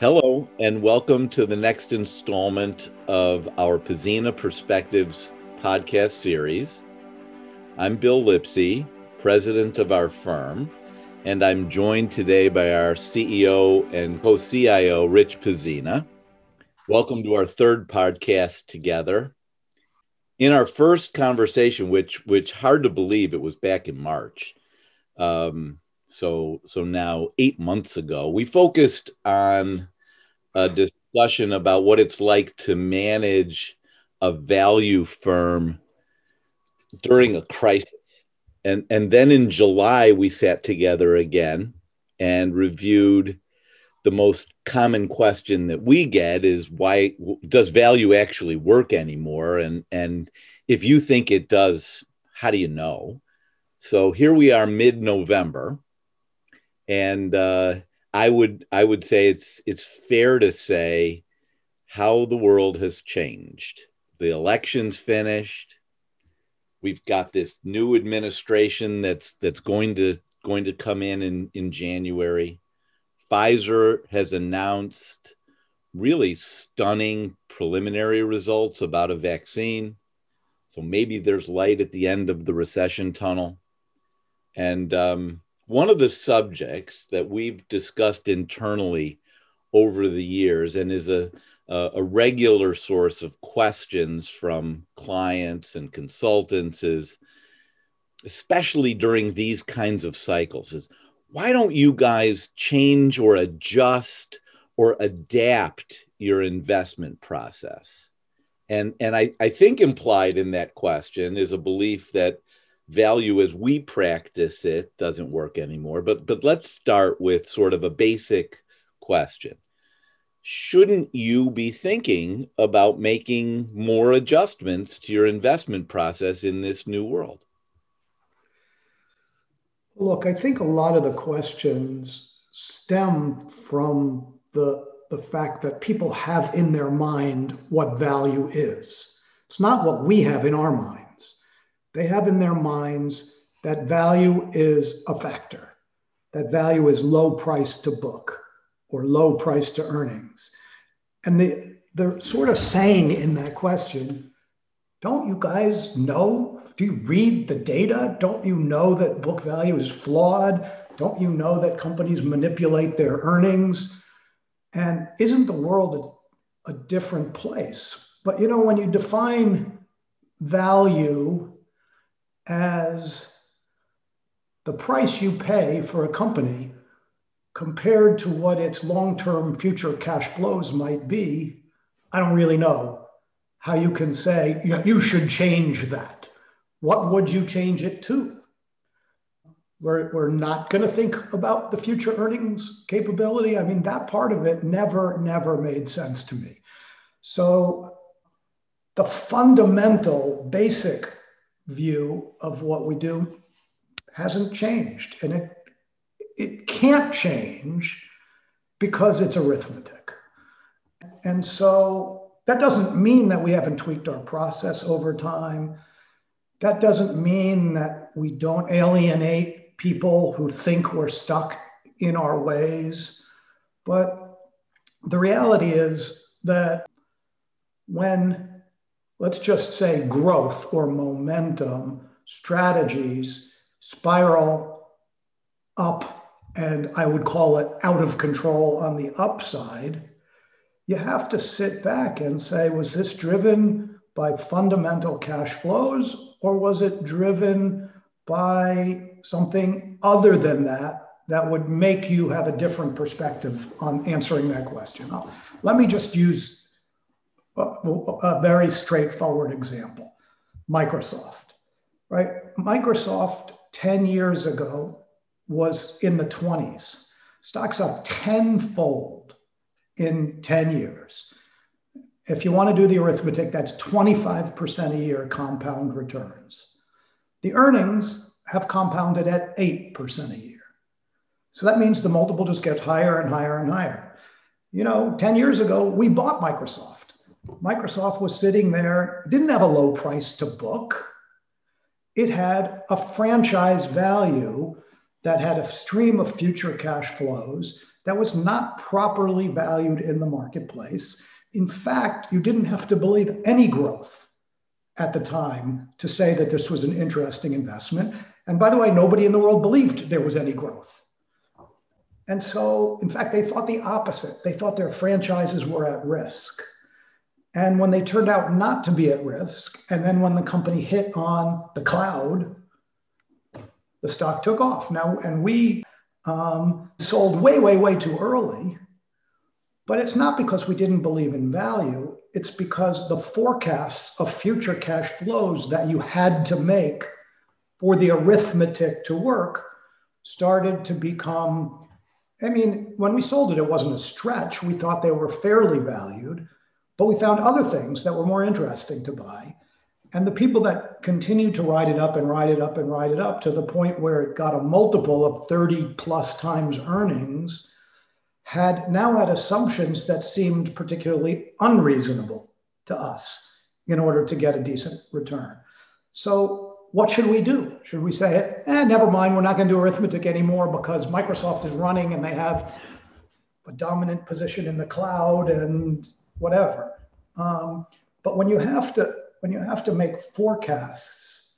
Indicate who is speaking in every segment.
Speaker 1: Hello, and welcome to the next installment of our Pzena Perspectives podcast series. I'm Bill Lipsey, president of our firm, and I'm joined today by our CEO and co CIO, Rich Pzena. Welcome to our third podcast together. In our first conversation, which which hard to believe it was back in March, um, so so now eight months ago, we focused on a discussion about what it's like to manage a value firm during a crisis. And, and then in July, we sat together again and reviewed the most common question that we get is why does value actually work anymore? And, and if you think it does, how do you know? So here we are mid November. And uh, I would I would say it's it's fair to say how the world has changed. The election's finished. We've got this new administration that's that's going to going to come in in, in January. Pfizer has announced really stunning preliminary results about a vaccine. So maybe there's light at the end of the recession tunnel. And um, one of the subjects that we've discussed internally over the years and is a, a regular source of questions from clients and consultants is especially during these kinds of cycles is why don't you guys change or adjust or adapt your investment process? And and I, I think implied in that question is a belief that value as we practice it doesn't work anymore. But but let's start with sort of a basic question. Shouldn't you be thinking about making more adjustments to your investment process in this new world?
Speaker 2: Look, I think a lot of the questions stem from the, the fact that people have in their mind what value is. It's not what we have in our mind they have in their minds that value is a factor, that value is low price to book or low price to earnings. And they, they're sort of saying in that question, don't you guys know? Do you read the data? Don't you know that book value is flawed? Don't you know that companies manipulate their earnings? And isn't the world a, a different place? But you know, when you define value as the price you pay for a company compared to what its long term future cash flows might be, I don't really know how you can say you should change that. What would you change it to? We're, we're not going to think about the future earnings capability. I mean, that part of it never, never made sense to me. So, the fundamental, basic view of what we do hasn't changed. And it, it can't change because it's arithmetic. And so that doesn't mean that we haven't tweaked our process over time. That doesn't mean that we don't alienate people who think we're stuck in our ways. But the reality is that when let's just say growth or momentum strategies spiral up and I would call it out of control on the upside, you have to sit back and say, was this driven by fundamental cash flows or was it driven by something other than that that would make you have a different perspective on answering that question? Let me just use a very straightforward example Microsoft, right? Microsoft 10 years ago was in the 20s. Stocks up tenfold in 10 years. If you want to do the arithmetic, that's 25% a year compound returns. The earnings have compounded at 8% a year. So that means the multiple just gets higher and higher and higher. You know, 10 years ago, we bought Microsoft. Microsoft was sitting there, didn't have a low price to book. It had a franchise value that had a stream of future cash flows that was not properly valued in the marketplace. In fact, you didn't have to believe any growth at the time to say that this was an interesting investment. And by the way, nobody in the world believed there was any growth. And so, in fact, they thought the opposite. They thought their franchises were at risk. And when they turned out not to be at risk, and then when the company hit on the cloud, the stock took off. Now, and we um, sold way, way, way too early. But it's not because we didn't believe in value. It's because the forecasts of future cash flows that you had to make for the arithmetic to work started to become. I mean, when we sold it, it wasn't a stretch. We thought they were fairly valued, but we found other things that were more interesting to buy. And the people that continued to ride it up and ride it up and ride it up to the point where it got a multiple of 30 plus times earnings had now had assumptions that seemed particularly unreasonable to us in order to get a decent return. So, what should we do? Should we say, eh, never mind, we're not going to do arithmetic anymore because Microsoft is running and they have a dominant position in the cloud and whatever? Um, but when you have to when you have to make forecasts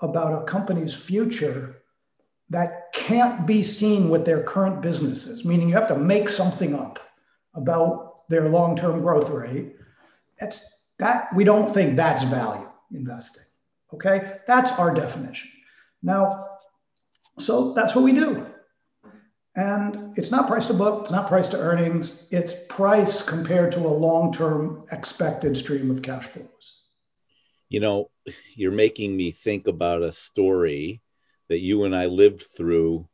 Speaker 2: about a company's future that can't be seen with their current businesses, meaning you have to make something up about their long-term growth rate, that's that we don't think that's value investing. Okay, that's our definition. Now, so that's what we do. And it's not price to book, it's not price to earnings, it's price compared to a long term expected stream of cash flows
Speaker 1: you know, you're making me think about a story that you and I lived through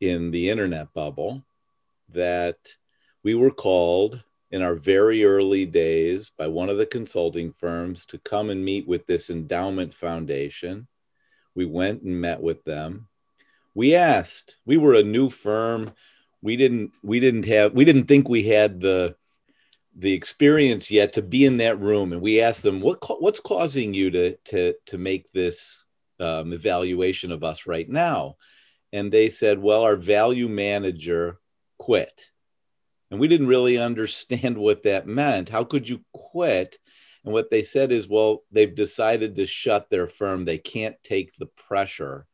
Speaker 1: in the internet bubble that we were called in our very early days by one of the consulting firms to come and meet with this endowment foundation. We went and met with them. We asked, we were a new firm. We didn't we didn't have we didn't think we had the the experience yet to be in that room. And we asked them what what's causing you to to to make this um, evaluation of us right now? And they said well our value manager quit. And we didn't really understand what that meant. How could you quit? And what they said is well they've decided to shut their firm. They can't take the pressure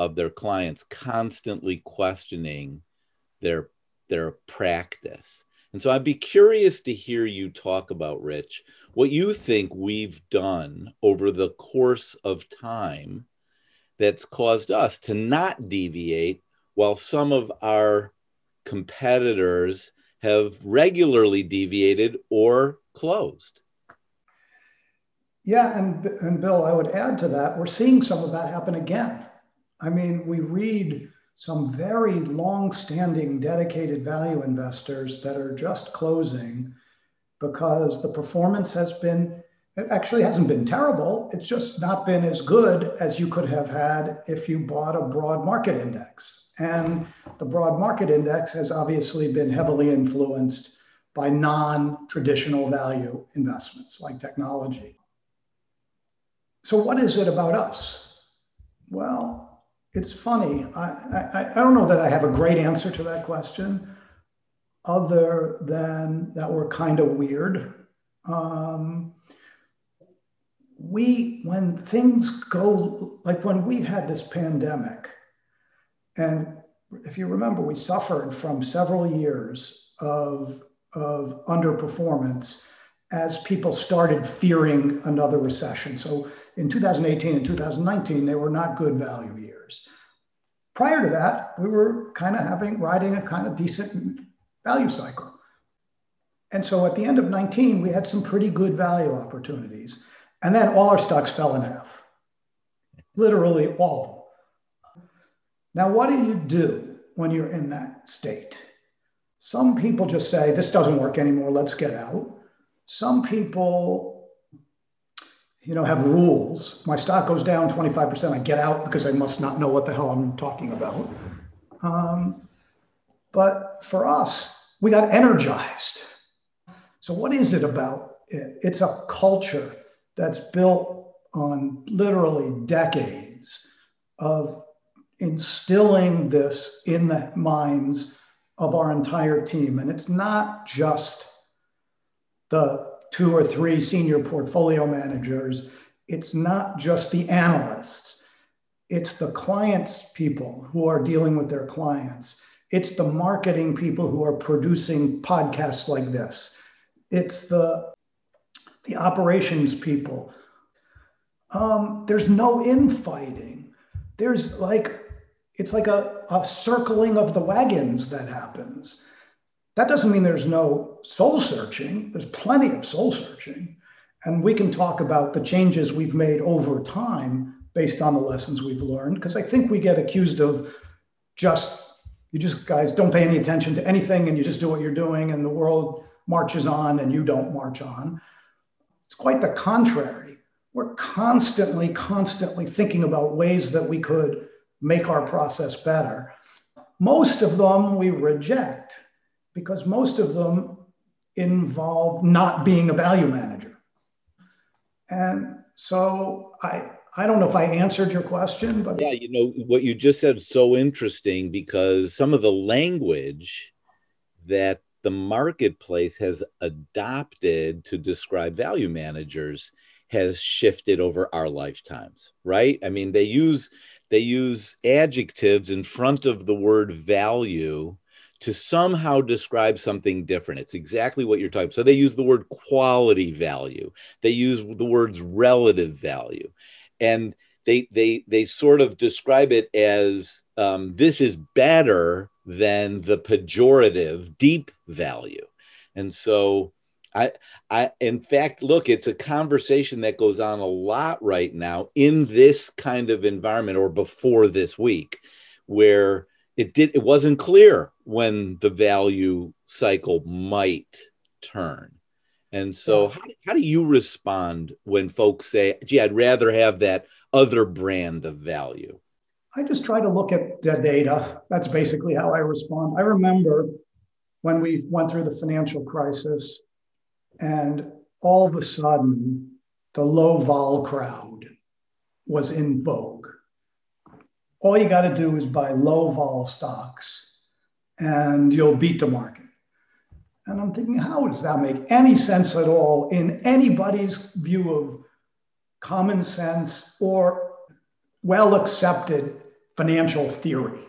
Speaker 1: of their clients constantly questioning their their practice and so I'd be curious to hear you talk about, Rich, what you think we've done over the course of time that's caused us to not deviate while some of our competitors have regularly deviated or closed.
Speaker 2: Yeah, and, and Bill, I would add to that, we're seeing some of that happen again. I mean, we read some very long-standing dedicated value investors that are just closing because the performance has been it actually hasn't been terrible. It's just not been as good as you could have had if you bought a broad market index. And the broad market index has obviously been heavily influenced by non-traditional value investments like technology. So what is it about us? Well it's funny. I, I, I don't know that I have a great answer to that question, other than that we're kind of weird. Um, we, when things go, like when we had this pandemic, and if you remember, we suffered from several years of, of underperformance as people started fearing another recession. So in 2018 and 2019, they were not good value years. Prior to that, we were kind of having riding a kind of decent value cycle. And so at the end of 19, we had some pretty good value opportunities. And then all our stocks fell in half, literally all. Now, what do you do when you're in that state? Some people just say, this doesn't work anymore, let's get out. Some people, you know, have rules. My stock goes down 25%, I get out because I must not know what the hell I'm talking about. Um, but for us, we got energized. So, what is it about it? It's a culture that's built on literally decades of instilling this in the minds of our entire team. And it's not just the two or three senior portfolio managers, it's not just the analysts, it's the clients people who are dealing with their clients. It's the marketing people who are producing podcasts like this. It's the, the operations people. Um, there's no infighting. There's like, it's like a, a circling of the wagons that happens. That doesn't mean there's no soul searching. There's plenty of soul searching. And we can talk about the changes we've made over time based on the lessons we've learned. Because I think we get accused of just, you just guys don't pay any attention to anything and you just do what you're doing and the world marches on and you don't march on. It's quite the contrary. We're constantly, constantly thinking about ways that we could make our process better. Most of them we reject because most of them involve not being a value manager. And so I I don't know if I answered your question, but
Speaker 1: yeah, you know what you just said is so interesting because some of the language that the marketplace has adopted to describe value managers has shifted over our lifetimes, right? I mean, they use they use adjectives in front of the word value to somehow describe something different. It's exactly what you're talking. So they use the word quality value. They use the words relative value, and they they they sort of describe it as um, this is better than the pejorative deep value, and so. I, I, in fact, look, it's a conversation that goes on a lot right now in this kind of environment or before this week, where it did it wasn't clear when the value cycle might turn. And so how, how do you respond when folks say gee i'd rather have that other brand of value?
Speaker 2: I just try to look at the data. That's basically how i respond. I remember when we went through the financial crisis and all of a sudden the low vol crowd was in vogue all you got to do is buy low vol stocks and you'll beat the market. And I'm thinking, how does that make any sense at all in anybody's view of common sense or well accepted financial theory?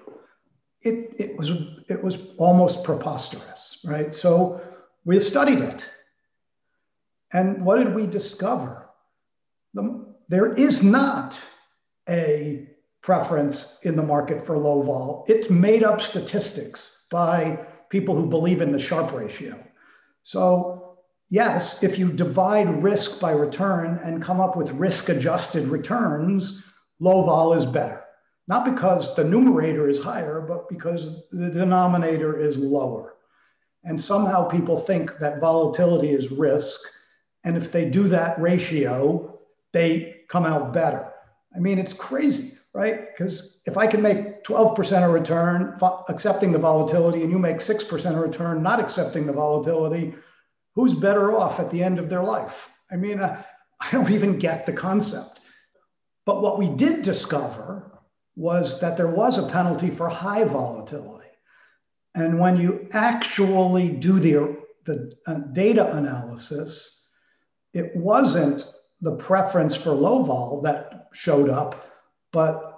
Speaker 2: It, it, was, it was almost preposterous, right? So we studied it. And what did we discover? The, there is not a preference in the market for low vol. It's made up statistics by people who believe in the Sharpe ratio. So, yes, if you divide risk by return and come up with risk adjusted returns, low vol is better. Not because the numerator is higher, but because the denominator is lower. And somehow people think that volatility is risk. And if they do that ratio, they come out better. I mean, it's crazy right? Because if I can make 12% of return accepting the volatility and you make 6% of return not accepting the volatility, who's better off at the end of their life? I mean, uh, I don't even get the concept. But what we did discover was that there was a penalty for high volatility. And when you actually do the, the uh, data analysis, it wasn't the preference for low vol that showed up but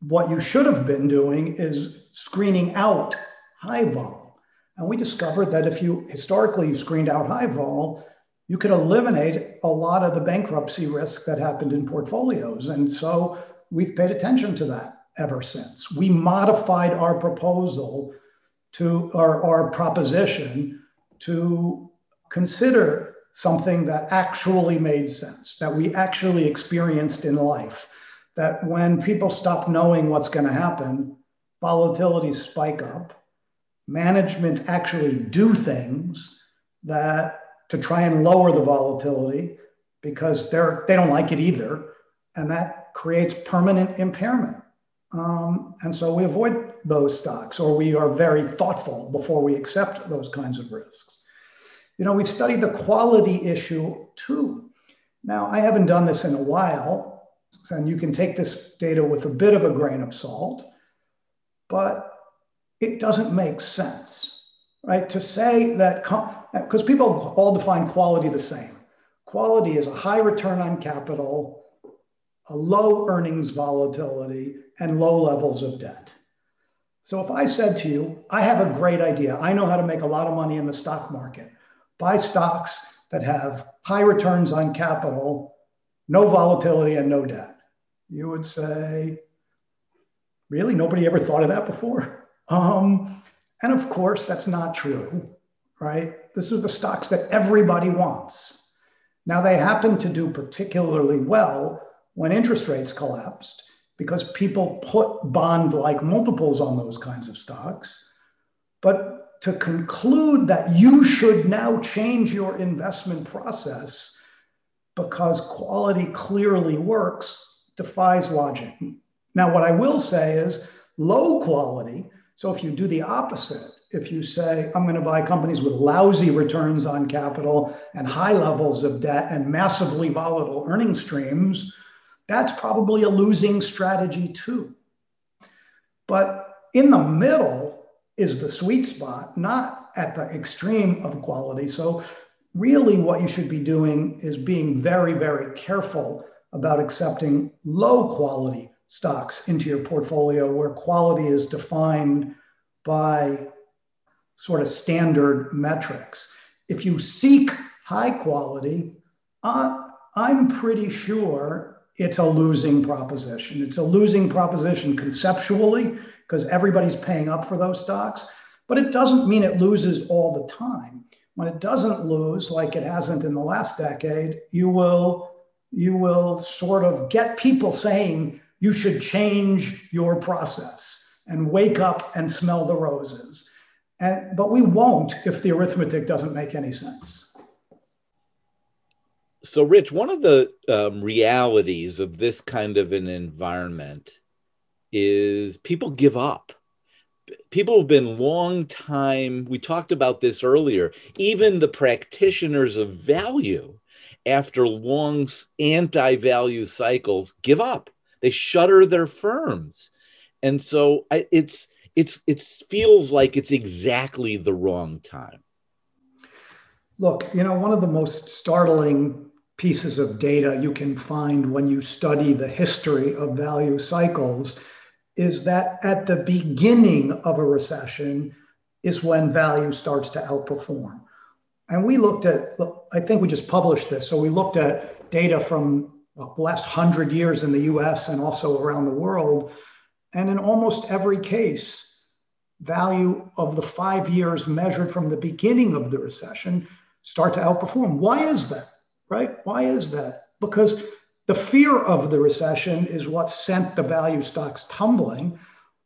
Speaker 2: what you should have been doing is screening out high vol. And we discovered that if you historically screened out high vol, you could eliminate a lot of the bankruptcy risk that happened in portfolios. And so we've paid attention to that ever since. We modified our proposal to our, our proposition to consider something that actually made sense, that we actually experienced in life that when people stop knowing what's going to happen, volatilities spike up. Managements actually do things that to try and lower the volatility because they're they don't like it either, and that creates permanent impairment. Um, and so we avoid those stocks, or we are very thoughtful before we accept those kinds of risks. You know, we've studied the quality issue too. Now, I haven't done this in a while, and you can take this data with a bit of a grain of salt. But it doesn't make sense, right? To say that, because people all define quality the same. Quality is a high return on capital, a low earnings volatility, and low levels of debt. So if I said to you, I have a great idea, I know how to make a lot of money in the stock market, buy stocks that have high returns on capital, no volatility, and no debt, you would say, Really? Nobody ever thought of that before? Um, and of course, that's not true, right? This is the stocks that everybody wants. Now, they happen to do particularly well when interest rates collapsed because people put bond like multiples on those kinds of stocks. But to conclude that you should now change your investment process because quality clearly works defies logic. Now, what I will say is low quality. So if you do the opposite, if you say, I'm going to buy companies with lousy returns on capital and high levels of debt and massively volatile earning streams, that's probably a losing strategy too. But in the middle is the sweet spot, not at the extreme of quality. So, really, what you should be doing is being very, very careful about accepting low quality stocks into your portfolio where quality is defined by sort of standard metrics. If you seek high quality, uh, I'm pretty sure it's a losing proposition. It's a losing proposition conceptually because everybody's paying up for those stocks, but it doesn't mean it loses all the time. When it doesn't lose, like it hasn't in the last decade, you will you will sort of get people saying you should change your process and wake up and smell the roses. And, but we won't if the arithmetic doesn't make any sense.
Speaker 1: So, Rich, one of the um, realities of this kind of an environment is people give up. People have been long time, we talked about this earlier, even the practitioners of value after long anti value cycles give up. They shutter their firms. And so I, it's it's it feels like it's exactly the wrong time.
Speaker 2: Look you know one of the most startling pieces of data you can find when you study the history of value cycles is that at the beginning of a recession is when value starts to outperform and we looked at i think we just published this so we looked at data from well, the last hundred years in the US and also around the world. And in almost every case, value of the five years measured from the beginning of the recession start to outperform. Why is that? Right? Why is that? Because the fear of the recession is what sent the value stocks tumbling.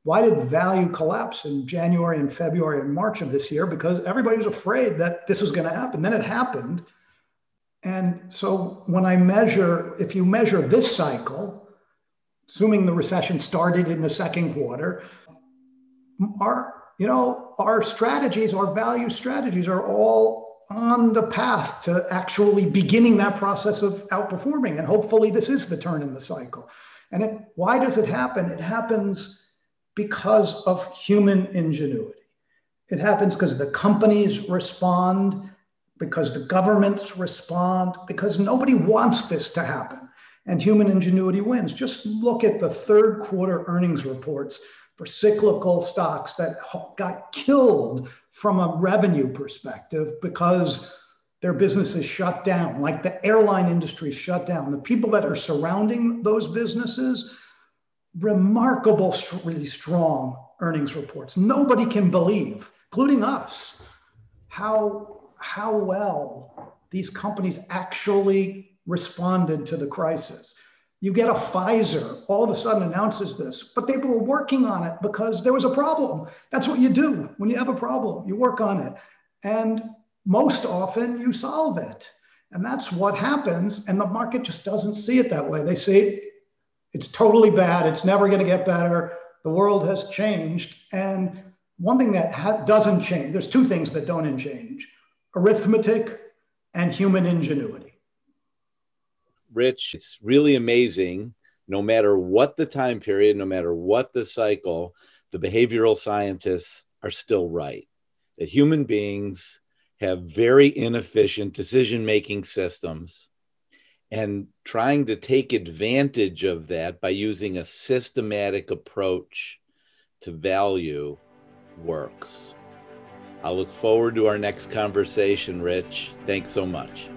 Speaker 2: Why did value collapse in January and February and March of this year? Because everybody was afraid that this was going to happen. Then it happened. And so when I measure, if you measure this cycle, assuming the recession started in the second quarter, our, you know, our strategies, our value strategies are all on the path to actually beginning that process of outperforming. And hopefully this is the turn in the cycle. And it, why does it happen? It happens because of human ingenuity. It happens because the companies respond because the governments respond, because nobody wants this to happen. And human ingenuity wins. Just look at the third quarter earnings reports for cyclical stocks that got killed from a revenue perspective because their businesses shut down, like the airline industry shut down. The people that are surrounding those businesses, remarkable, really strong earnings reports. Nobody can believe, including us, how how well these companies actually responded to the crisis. You get a Pfizer, all of a sudden announces this, but they were working on it because there was a problem. That's what you do when you have a problem, you work on it. And most often you solve it. And that's what happens. And the market just doesn't see it that way. They see it's totally bad, it's never going to get better. The world has changed. And one thing that ha- doesn't change, there's two things that don't change arithmetic, and human ingenuity.
Speaker 1: Rich, it's really amazing. No matter what the time period, no matter what the cycle, the behavioral scientists are still right, that human beings have very inefficient decision making systems. And trying to take advantage of that by using a systematic approach to value works. I look forward to our next conversation, Rich. Thanks so much.